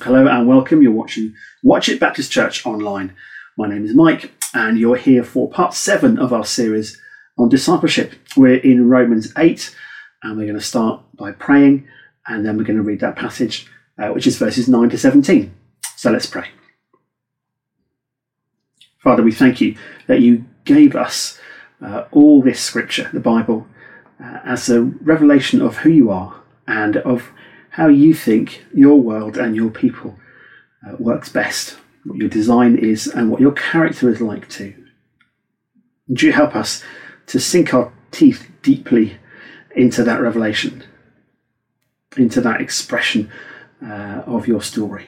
Hello and welcome. You're watching Watchet Baptist Church online. My name is Mike, and you're here for part seven of our series on discipleship. We're in Romans 8, and we're going to start by praying, and then we're going to read that passage, uh, which is verses 9 to 17. So let's pray. Father, we thank you that you gave us uh, all this scripture, the Bible, uh, as a revelation of who you are and of how you think your world and your people uh, works best, what your design is, and what your character is like too. Do you help us to sink our teeth deeply into that revelation, into that expression uh, of your story?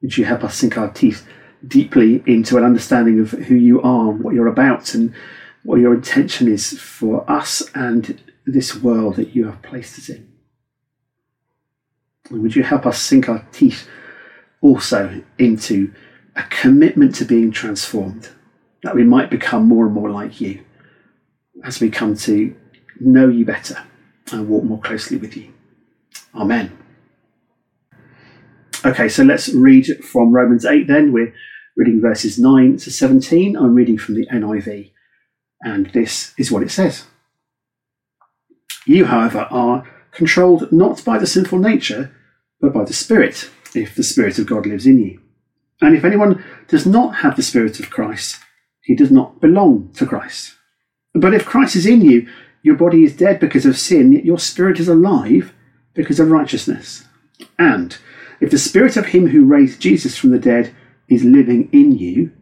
Would you help us sink our teeth deeply into an understanding of who you are, what you're about, and what your intention is for us and this world that you have placed us in? Would you help us sink our teeth also into a commitment to being transformed, that we might become more and more like you as we come to know you better and walk more closely with you. Amen. Okay, so let's read from Romans 8 then. We're reading verses 9 to 17. I'm reading from the NIV, and this is what it says. You, however, are controlled not by the sinful nature but by the Spirit, if the Spirit of God lives in you. And if anyone does not have the Spirit of Christ, he does not belong to Christ. But if Christ is in you, your body is dead because of sin, yet your spirit is alive because of righteousness. And if the Spirit of Him who raised Jesus from the dead is living in you,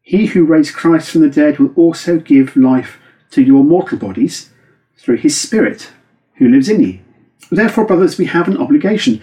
he who raised Christ from the dead will also give life to your mortal bodies through His Spirit who lives in you. Therefore, brothers, we have an obligation,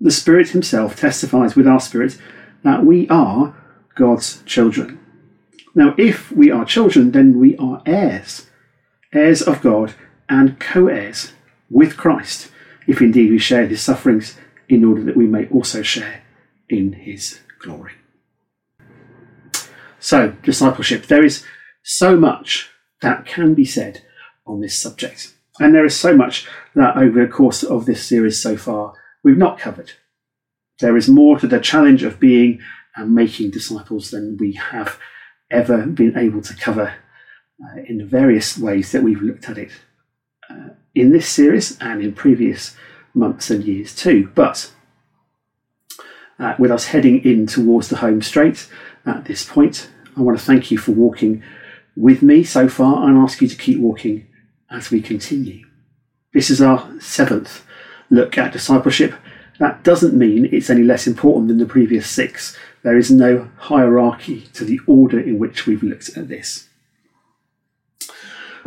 The Spirit Himself testifies with our spirit that we are God's children. Now, if we are children, then we are heirs, heirs of God and co heirs with Christ, if indeed we share His sufferings, in order that we may also share in His glory. So, discipleship, there is so much that can be said on this subject. And there is so much that over the course of this series so far we've not covered. There is more to the challenge of being and making disciples than we have ever been able to cover uh, in the various ways that we've looked at it uh, in this series and in previous months and years too. But uh, with us heading in towards the home straight at this point, I want to thank you for walking with me so far and ask you to keep walking as we continue. This is our seventh look at discipleship. That doesn't mean it's any less important than the previous six. There is no hierarchy to the order in which we've looked at this.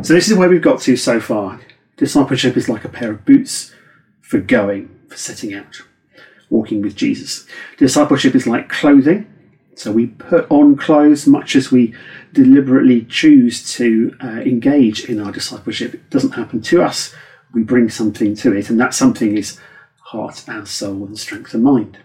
So, this is where we've got to so far. Discipleship is like a pair of boots for going, for setting out, walking with Jesus. Discipleship is like clothing. So, we put on clothes much as we deliberately choose to uh, engage in our discipleship. It doesn't happen to us, we bring something to it, and that something is heart and soul and strength of mind.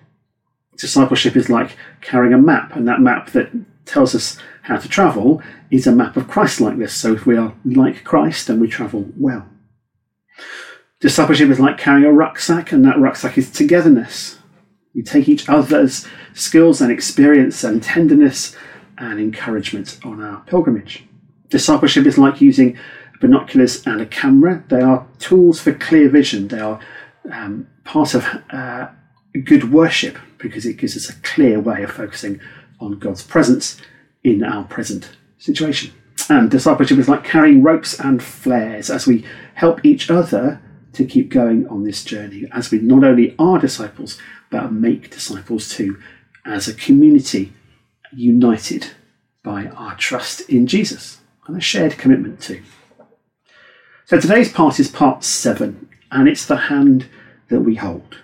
Discipleship is like carrying a map, and that map that tells us how to travel is a map of Christ likeness. So if we are like Christ, then we travel well. Discipleship is like carrying a rucksack, and that rucksack is togetherness. We take each other's skills and experience and tenderness and encouragement on our pilgrimage. Discipleship is like using binoculars and a camera. They are tools for clear vision. They are um, part of uh, good worship because it gives us a clear way of focusing on God's presence in our present situation. And discipleship is like carrying ropes and flares as we help each other to keep going on this journey, as we not only are disciples, but make disciples too, as a community united by our trust in Jesus and a shared commitment to. So today's part is part seven, and it's the hand that we hold.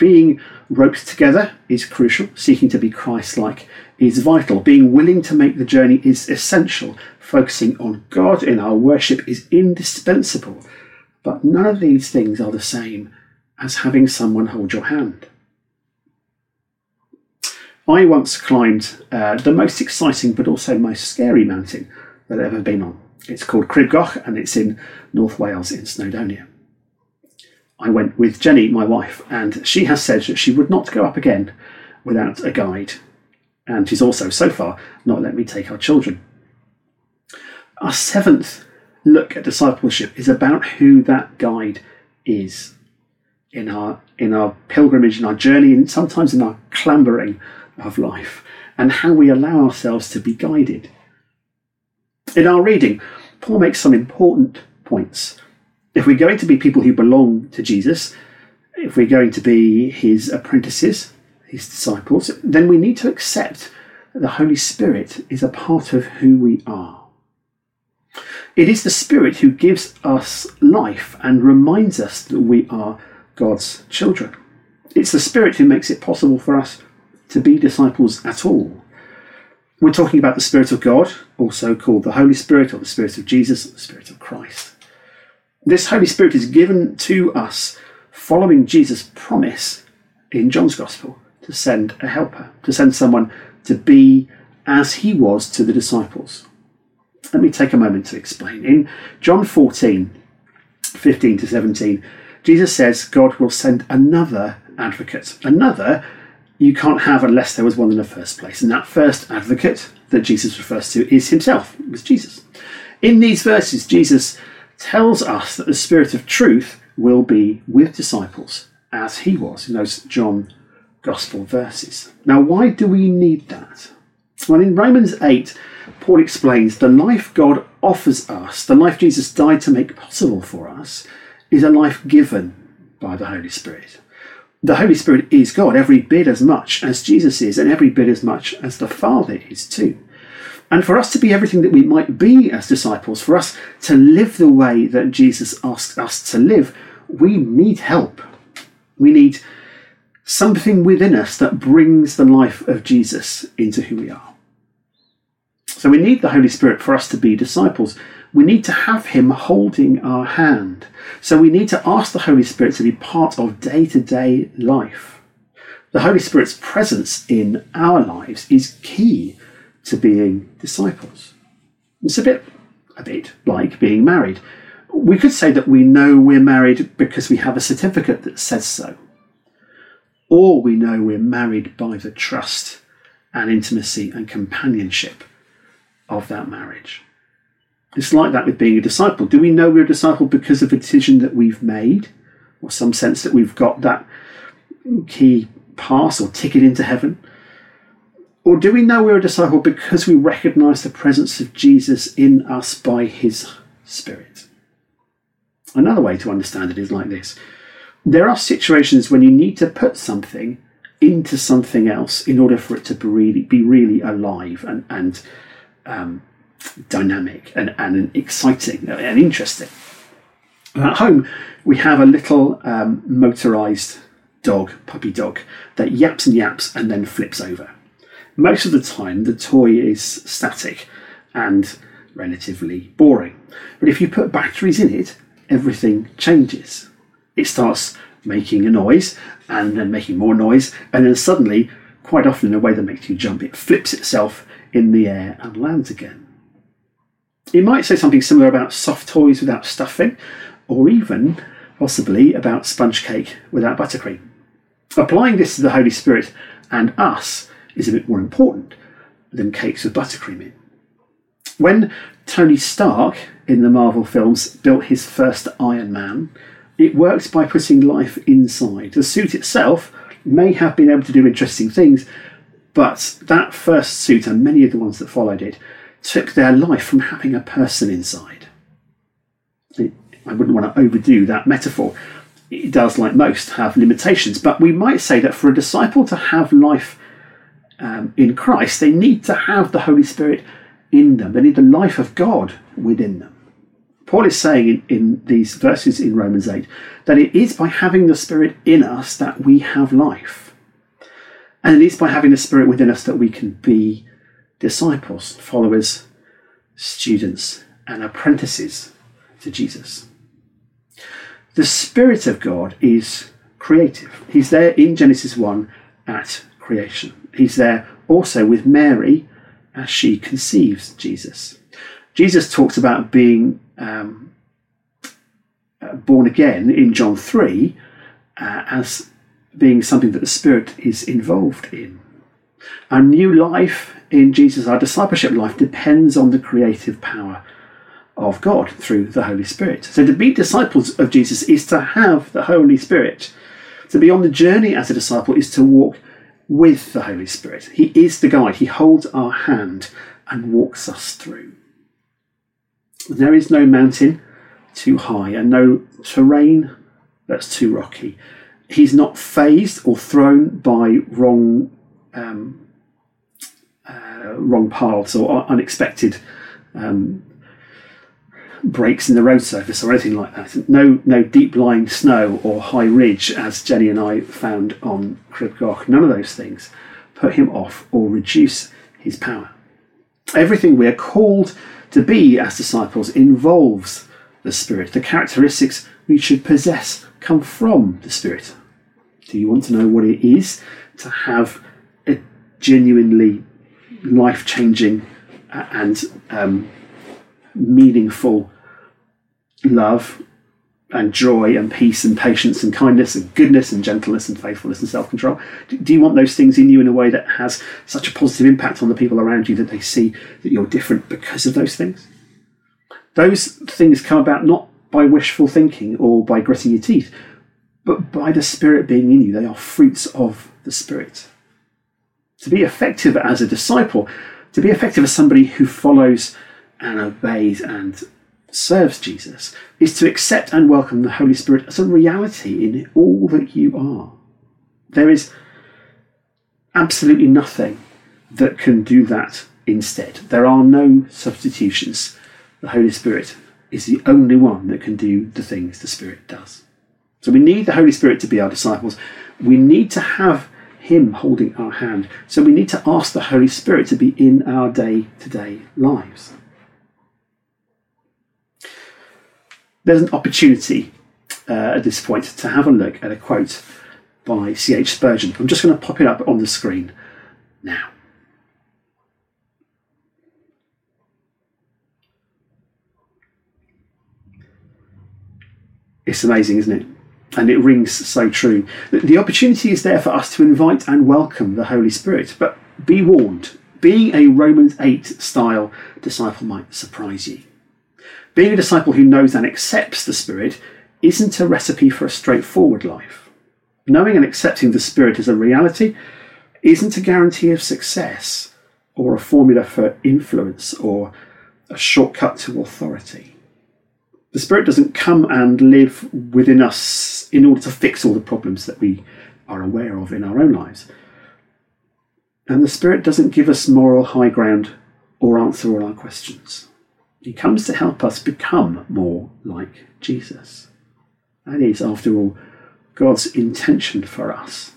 being roped together is crucial. Seeking to be Christ like is vital. Being willing to make the journey is essential. Focusing on God in our worship is indispensable. But none of these things are the same as having someone hold your hand. I once climbed uh, the most exciting but also most scary mountain that I've ever been on. It's called Crib Goch and it's in North Wales in Snowdonia. I went with Jenny, my wife, and she has said that she would not go up again without a guide. And she's also, so far, not let me take our children. Our seventh look at discipleship is about who that guide is in our in our pilgrimage, in our journey, and sometimes in our clambering of life, and how we allow ourselves to be guided. In our reading, Paul makes some important points. If we're going to be people who belong to Jesus, if we're going to be his apprentices, his disciples, then we need to accept that the Holy Spirit is a part of who we are. It is the Spirit who gives us life and reminds us that we are God's children. It's the Spirit who makes it possible for us to be disciples at all. We're talking about the Spirit of God, also called the Holy Spirit or the Spirit of Jesus, or the Spirit of Christ. This Holy Spirit is given to us following Jesus' promise in John's Gospel to send a helper, to send someone to be as he was to the disciples. Let me take a moment to explain. In John 14, 15 to 17, Jesus says God will send another advocate. Another you can't have unless there was one in the first place. And that first advocate that Jesus refers to is himself, it was Jesus. In these verses, Jesus tells us that the Spirit of truth will be with disciples as he was in those John Gospel verses. Now, why do we need that? Well, in Romans 8, Paul explains the life God offers us, the life Jesus died to make possible for us, is a life given by the Holy Spirit. The Holy Spirit is God every bit as much as Jesus is, and every bit as much as the Father is too. And for us to be everything that we might be as disciples, for us to live the way that Jesus asked us to live, we need help. We need something within us that brings the life of Jesus into who we are. So we need the Holy Spirit for us to be disciples we need to have Him holding our hand. So we need to ask the Holy Spirit to be part of day to day life. The Holy Spirit's presence in our lives is key to being disciples. It's a bit, a bit like being married. We could say that we know we're married because we have a certificate that says so. Or we know we're married by the trust and intimacy and companionship of that marriage. It's like that with being a disciple. Do we know we're a disciple because of a decision that we've made, or some sense that we've got that key pass or ticket into heaven? Or do we know we're a disciple because we recognize the presence of Jesus in us by his Spirit? Another way to understand it is like this there are situations when you need to put something into something else in order for it to be really, be really alive and, and um, dynamic and, and exciting and interesting. At home, we have a little um, motorized dog, puppy dog, that yaps and yaps and then flips over. Most of the time, the toy is static and relatively boring. But if you put batteries in it, everything changes. It starts making a noise and then making more noise, and then suddenly, quite often in a way that makes you jump, it flips itself in the air and lands again. It might say something similar about soft toys without stuffing, or even possibly about sponge cake without buttercream. Applying this to the Holy Spirit and us is a bit more important than cakes with buttercream in. When Tony Stark in the Marvel films built his first Iron Man, it works by putting life inside. The suit itself may have been able to do interesting things, but that first suit and many of the ones that followed it took their life from having a person inside. I wouldn't want to overdo that metaphor. It does, like most, have limitations, but we might say that for a disciple to have life um, in Christ, they need to have the Holy Spirit in them. They need the life of God within them. Paul is saying in, in these verses in Romans 8 that it is by having the Spirit in us that we have life. And it is by having the Spirit within us that we can be disciples, followers, students, and apprentices to Jesus. The Spirit of God is creative. He's there in Genesis 1 at creation. He's there also with Mary as she conceives Jesus. Jesus talks about being um, uh, born again in John 3 uh, as being something that the Spirit is involved in. Our new life in Jesus, our discipleship life, depends on the creative power of God through the Holy Spirit. So to be disciples of Jesus is to have the Holy Spirit. To be on the journey as a disciple is to walk with the Holy Spirit. He is the guide, He holds our hand and walks us through. There is no mountain too high and no terrain that's too rocky. He's not fazed or thrown by wrong um, wrong paths or unexpected um, breaks in the road surface or anything like that. No, no deep lying snow or high ridge, as Jenny and I found on Crib Goch. None of those things put him off or reduce his power. Everything we are called to be as disciples involves the Spirit. The characteristics we should possess come from the Spirit. Do you want to know what it is to have a genuinely life changing and um, meaningful love and joy and peace and patience and kindness and goodness and gentleness and faithfulness and self control? Do you want those things in you in a way that has such a positive impact on the people around you that they see that you're different because of those things? Those things come about not by wishful thinking or by gritting your teeth, but by the Spirit being in you. They are fruits of the Spirit. To be effective as a disciple, to be effective as somebody who follows and obeys and serves Jesus is to accept and welcome the Holy Spirit as a reality in all that you are. There is absolutely nothing that can do that instead. There are no substitutions. The Holy Spirit is the only one that can do the things the Spirit does. So we need the Holy Spirit to be our disciples. We need to have Him holding our hand. So we need to ask the Holy Spirit to be in our day to day lives. there's an opportunity uh, at this point to have a look at a quote by C.H. Spurgeon. I'm just going to pop it up on the screen now. It's amazing, isn't it? And it rings so true. The opportunity is there for us to invite and welcome the Holy Spirit, but be warned being a Romans 8 style disciple might surprise you. Being a disciple who knows and accepts the Spirit isn't a recipe for a straightforward life. Knowing and accepting the Spirit as a reality isn't a guarantee of success or a formula for influence or a shortcut to authority. The Spirit doesn't come and live within us in order to fix all the problems that we are aware of in our own lives. And the Spirit doesn't give us moral high ground or answer all our questions. He comes to help us become more like Jesus. That is, after all, God's intention for us.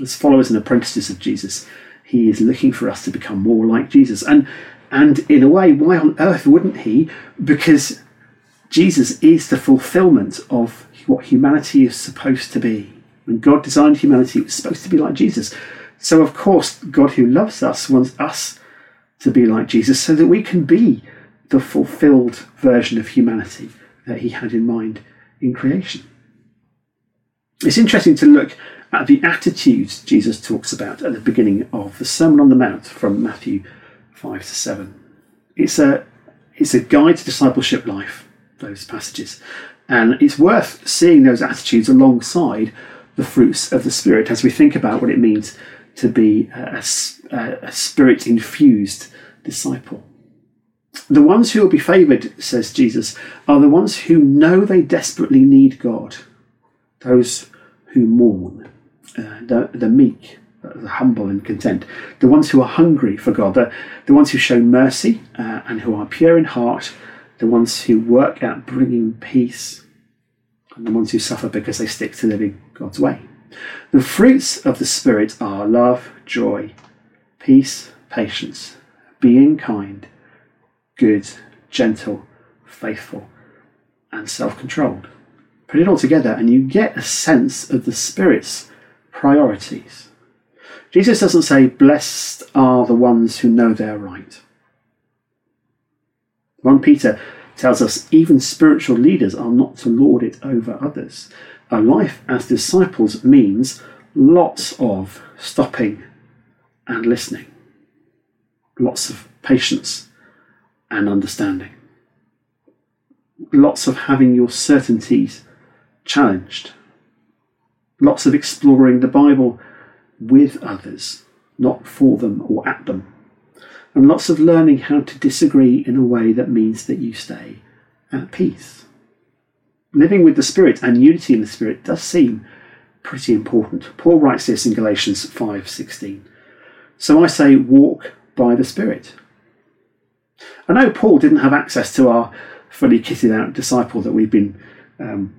As followers and apprentices of Jesus, He is looking for us to become more like Jesus. And, and in a way, why on earth wouldn't He? Because Jesus is the fulfillment of what humanity is supposed to be. When God designed humanity, it was supposed to be like Jesus. So, of course, God who loves us wants us to be like Jesus so that we can be the fulfilled version of humanity that he had in mind in creation. It's interesting to look at the attitudes Jesus talks about at the beginning of the Sermon on the Mount from Matthew 5 to 7. It's a, it's a guide to discipleship life, those passages. And it's worth seeing those attitudes alongside the fruits of the Spirit as we think about what it means to be a, a, a spirit infused disciple. The ones who will be favoured, says Jesus, are the ones who know they desperately need God, those who mourn, uh, the, the meek, the humble and content, the ones who are hungry for God, the, the ones who show mercy uh, and who are pure in heart the ones who work at bringing peace, and the ones who suffer because they stick to living God's way. The fruits of the Spirit are love, joy, peace, patience, being kind, good, gentle, faithful, and self controlled. Put it all together, and you get a sense of the Spirit's priorities. Jesus doesn't say, Blessed are the ones who know they're right. 1 Peter tells us even spiritual leaders are not to lord it over others. A life as disciples means lots of stopping and listening, lots of patience and understanding, lots of having your certainties challenged, lots of exploring the Bible with others, not for them or at them, and lots of learning how to disagree in a way that means that you stay at peace. Living with the Spirit and unity in the Spirit does seem pretty important. Paul writes this in Galatians 5:16. So I say walk by the Spirit. I know Paul didn't have access to our fully kitted out disciple that we've been um,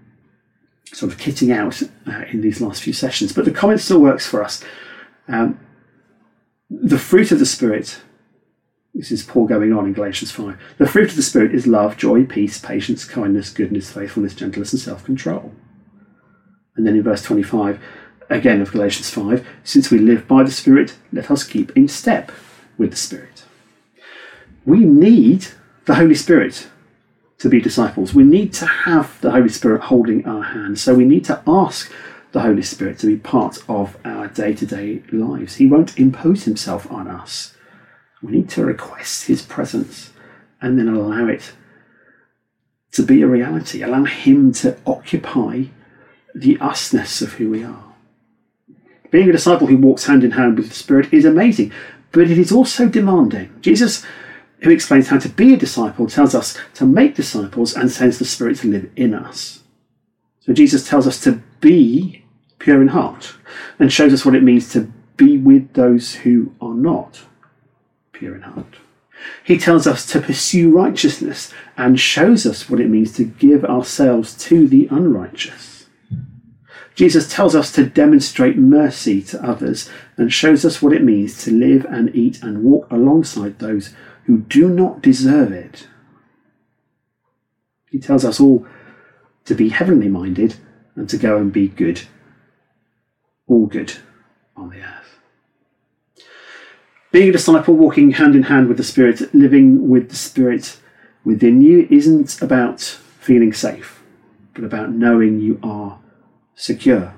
sort of kitting out uh, in these last few sessions, but the comment still works for us. Um, the fruit of the Spirit, this is Paul going on in Galatians 5, the fruit of the Spirit is love, joy, peace, patience, kindness, goodness, faithfulness, gentleness, and self control. And then in verse 25, again of Galatians 5, since we live by the Spirit, let us keep in step with the Spirit. We need the Holy Spirit to be disciples. We need to have the Holy Spirit holding our hand. So we need to ask the Holy Spirit to be part of our day to day lives. He won't impose himself on us. We need to request his presence and then allow it to be a reality, allow him to occupy the usness of who we are. Being a disciple who walks hand in hand with the Spirit is amazing, but it is also demanding. Jesus who explains how to be a disciple, tells us to make disciples and sends the Spirit to live in us. So Jesus tells us to be pure in heart and shows us what it means to be with those who are not pure in heart. He tells us to pursue righteousness and shows us what it means to give ourselves to the unrighteous. Jesus tells us to demonstrate mercy to others and shows us what it means to live and eat and walk alongside those who do not deserve it. He tells us all to be heavenly minded and to go and be good, all good on the earth. Being a disciple, walking hand in hand with the Spirit, living with the Spirit within you, isn't about feeling safe, but about knowing you are secure.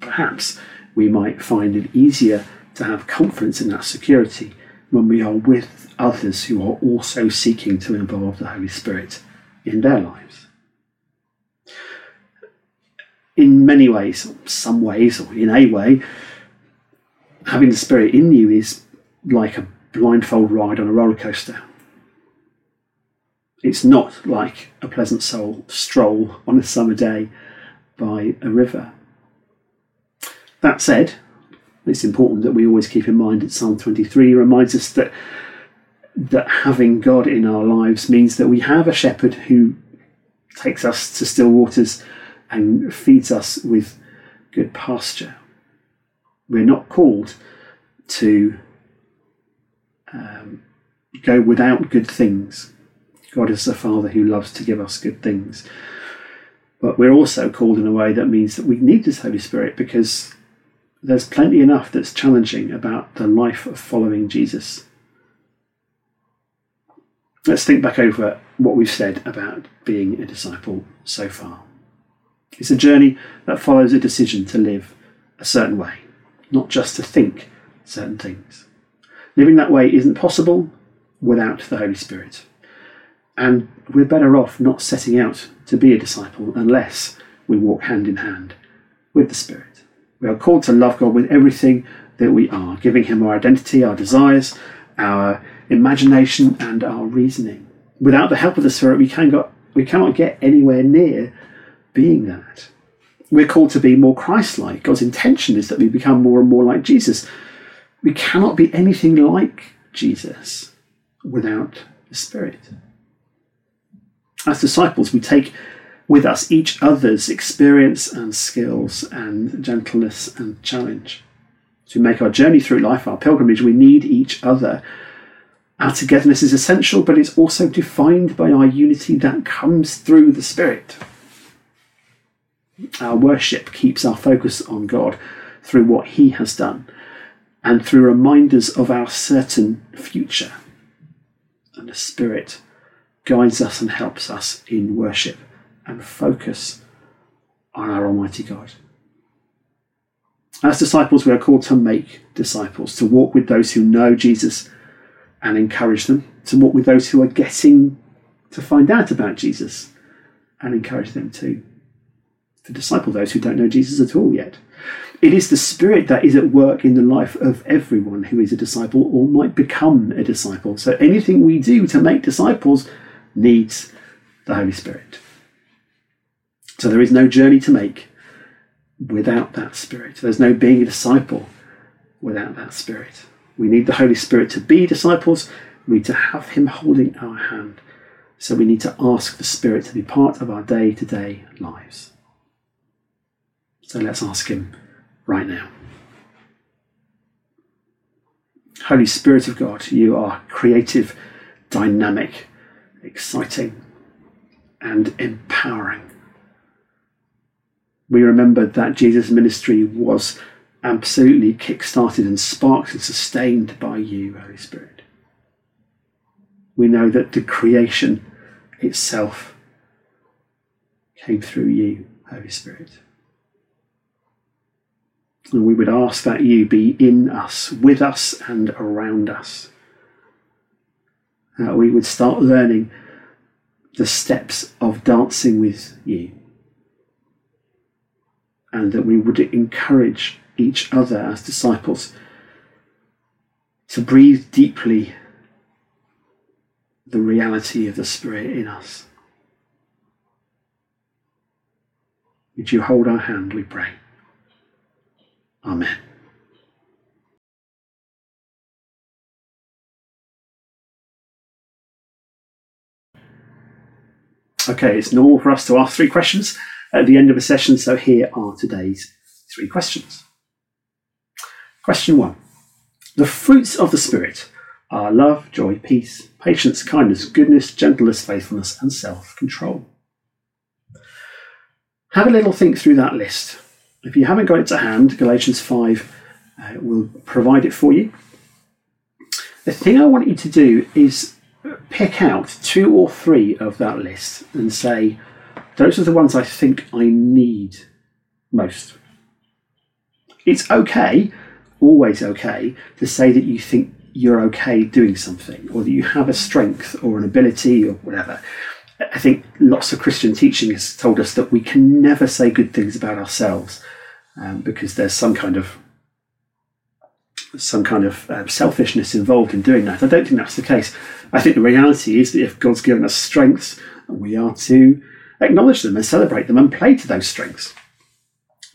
Perhaps we might find it easier to have confidence in that security when we are with others who are also seeking to involve the Holy Spirit in their lives. In many ways, some ways, or in a way, having the Spirit in you is like a blindfold ride on a roller coaster. It's not like a pleasant soul stroll on a summer day by a river. That said, it's important that we always keep in mind that Psalm 23 reminds us that that having God in our lives means that we have a shepherd who takes us to still waters and feeds us with good pasture. We're not called to um, go without good things. God is the Father who loves to give us good things. But we're also called in a way that means that we need this Holy Spirit because there's plenty enough that's challenging about the life of following Jesus. Let's think back over what we've said about being a disciple so far. It's a journey that follows a decision to live a certain way, not just to think certain things. Living that way isn't possible without the Holy Spirit. And we're better off not setting out to be a disciple unless we walk hand in hand with the Spirit. We are called to love God with everything that we are, giving Him our identity, our desires, our imagination, and our reasoning. Without the help of the Spirit, we, can go, we cannot get anywhere near being that. We're called to be more Christ like. God's intention is that we become more and more like Jesus. We cannot be anything like Jesus without the Spirit. As disciples, we take with us each other's experience and skills and gentleness and challenge. We make our journey through life, our pilgrimage, we need each other. Our togetherness is essential, but it's also defined by our unity that comes through the Spirit. Our worship keeps our focus on God through what He has done and through reminders of our certain future. And the Spirit guides us and helps us in worship and focus on our Almighty God. As disciples, we are called to make disciples, to walk with those who know Jesus and encourage them, to walk with those who are getting to find out about Jesus and encourage them too, to disciple those who don't know Jesus at all yet. It is the Spirit that is at work in the life of everyone who is a disciple or might become a disciple. So anything we do to make disciples needs the Holy Spirit. So there is no journey to make without that Spirit. There's no being a disciple without that Spirit. We need the Holy Spirit to be disciples. We need to have Him holding our hand. So we need to ask the Spirit to be part of our day to day lives. So let's ask Him right now. Holy Spirit of God, you are creative, dynamic, exciting, and empowering. We remember that Jesus' ministry was absolutely kick started and sparked and sustained by you, Holy Spirit. We know that the creation itself came through you, Holy Spirit. And we would ask that you be in us, with us, and around us. That we would start learning the steps of dancing with you. And that we would encourage each other as disciples to breathe deeply the reality of the Spirit in us. Would you hold our hand, we pray? Amen. Okay, it's normal for us to ask three questions at the end of a session, so here are today's three questions. Question one The fruits of the Spirit are love, joy, peace, patience, kindness, goodness, gentleness, faithfulness, and self control. Have a little think through that list. If you haven't got it to hand, Galatians 5 uh, will provide it for you. The thing I want you to do is pick out two or three of that list and say, those are the ones I think I need most. It's okay, always okay, to say that you think you're okay doing something or that you have a strength or an ability or whatever. I think lots of Christian teaching has told us that we can never say good things about ourselves um, because there's some kind of some kind of uh, selfishness involved in doing that. I don't think that's the case. I think the reality is that if God's given us strengths, we are to acknowledge them and celebrate them and play to those strengths.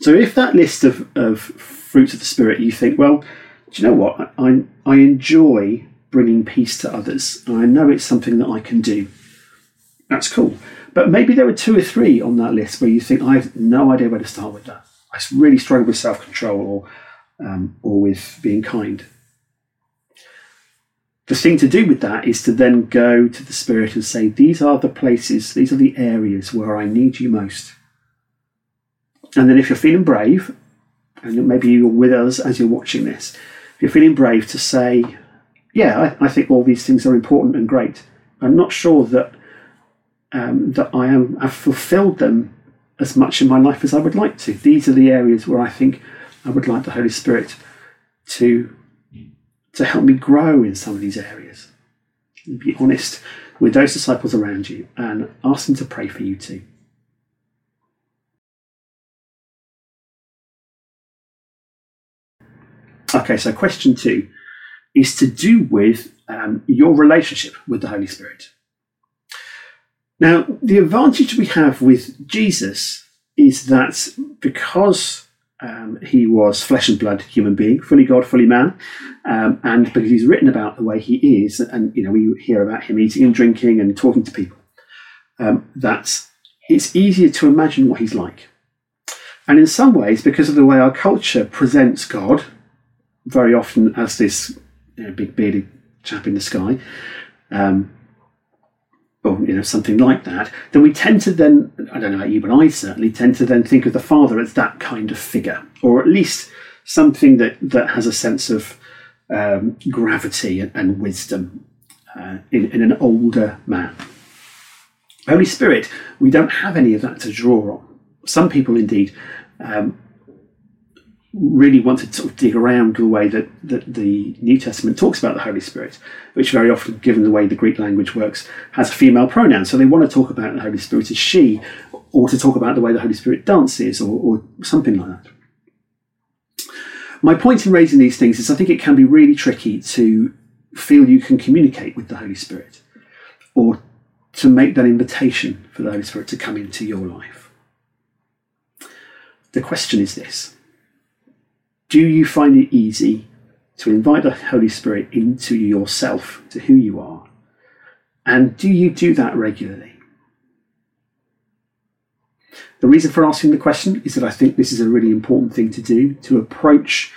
So if that list of, of fruits of the Spirit, you think, well, do you know what? I, I enjoy bringing peace to others. And I know it's something that I can do. That's cool. But maybe there are two or three on that list where you think, I have no idea where to start with that. I really struggle with self control or, um, or with being kind. The thing to do with that is to then go to the Spirit and say, These are the places, these are the areas where I need you most. And then if you're feeling brave, and maybe you're with us as you're watching this, if you're feeling brave to say, Yeah, I, I think all these things are important and great. I'm not sure that um, that I am I've fulfilled them as much in my life as I would like to. These are the areas where I think I would like the Holy Spirit to, to help me grow in some of these areas. Be honest with those disciples around you and ask them to pray for you too. Okay, so question two is to do with um, your relationship with the Holy Spirit. Now, the advantage we have with Jesus is that because Um, he was flesh and blood human being, fully God, fully man, um, and because he's written about the way he is, and you know we hear about him eating and drinking and talking to people. Um, that it's easier to imagine what he's like, and in some ways, because of the way our culture presents God, very often as this you know, big bearded chap in the sky, um, or you know something like that, then we tend to then I don't know about you, but I certainly tend to then think of the father as that kind of figure, or at least something that that has a sense of um, gravity and, wisdom uh, in, in an older man. Holy Spirit, we don't have any of that to draw on. Some people, indeed, um, really want to sort of dig around the way that, that the New Testament talks about the Holy Spirit, which very often, given the way the Greek language works, has a female pronoun. So they want to talk about the Holy Spirit as she, or to talk about the way the Holy Spirit dances, or, or something like that. My point in raising these things is I think it can be really tricky to feel you can communicate with the Holy Spirit, or to make that invitation for the Holy Spirit to come into your life. The question is this do you find it easy to invite the Holy Spirit into yourself, to who you are? And do you do that regularly? The reason for asking the question is that I think this is a really important thing to do to approach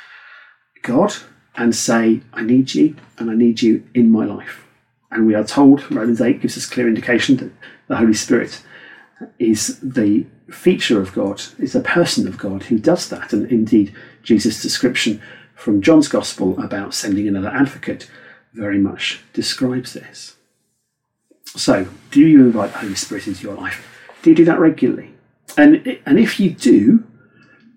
God and say, I need you and I need you in my life. And we are told, Romans 8 gives us clear indication that the Holy Spirit is the feature of God, is a person of God who does that. And indeed, Jesus' description from John's Gospel about sending another advocate very much describes this. So, do you invite the Holy Spirit into your life? Do you do that regularly? And, and if you do,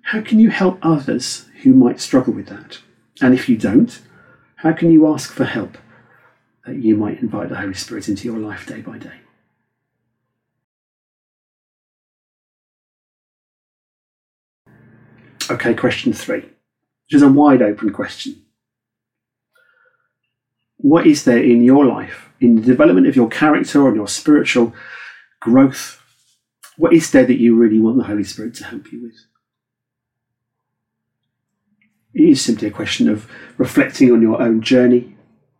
how can you help others who might struggle with that? And if you don't, how can you ask for help that you might invite the Holy Spirit into your life day by day? Okay, question three, which is a wide open question. What is there in your life, in the development of your character and your spiritual growth? What is there that you really want the Holy Spirit to help you with? It is simply a question of reflecting on your own journey,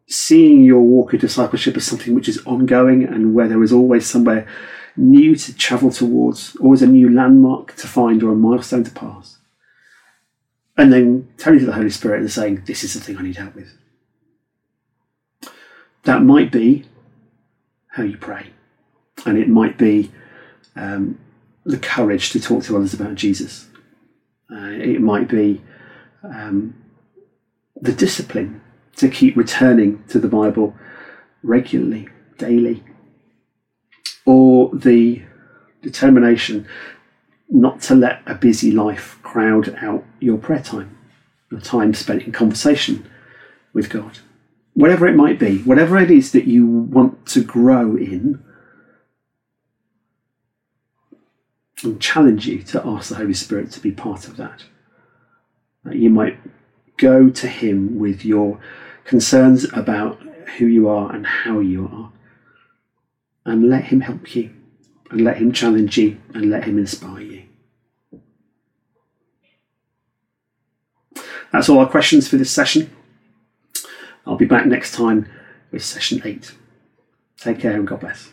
seeing your walk of discipleship as something which is ongoing and where there is always somewhere new to travel towards, always a new landmark to find or a milestone to pass and then turning to the Holy Spirit and saying, This is the thing I need help with. That might be how you pray, and it might be um, the courage to talk to others about Jesus. Uh, it might be um, the discipline to keep returning to the Bible regularly, daily, or the determination not to let a busy life crowd out your prayer time, the time spent in conversation with God. Whatever it might be, whatever it is that you want to grow in, I challenge you to ask the Holy Spirit to be part of that. that you might go to Him with your concerns about who you are and how you are, and let Him help you and let Him challenge you and let Him inspire you. That's all our questions for this session. I'll be back next time with session eight. Take care and God bless.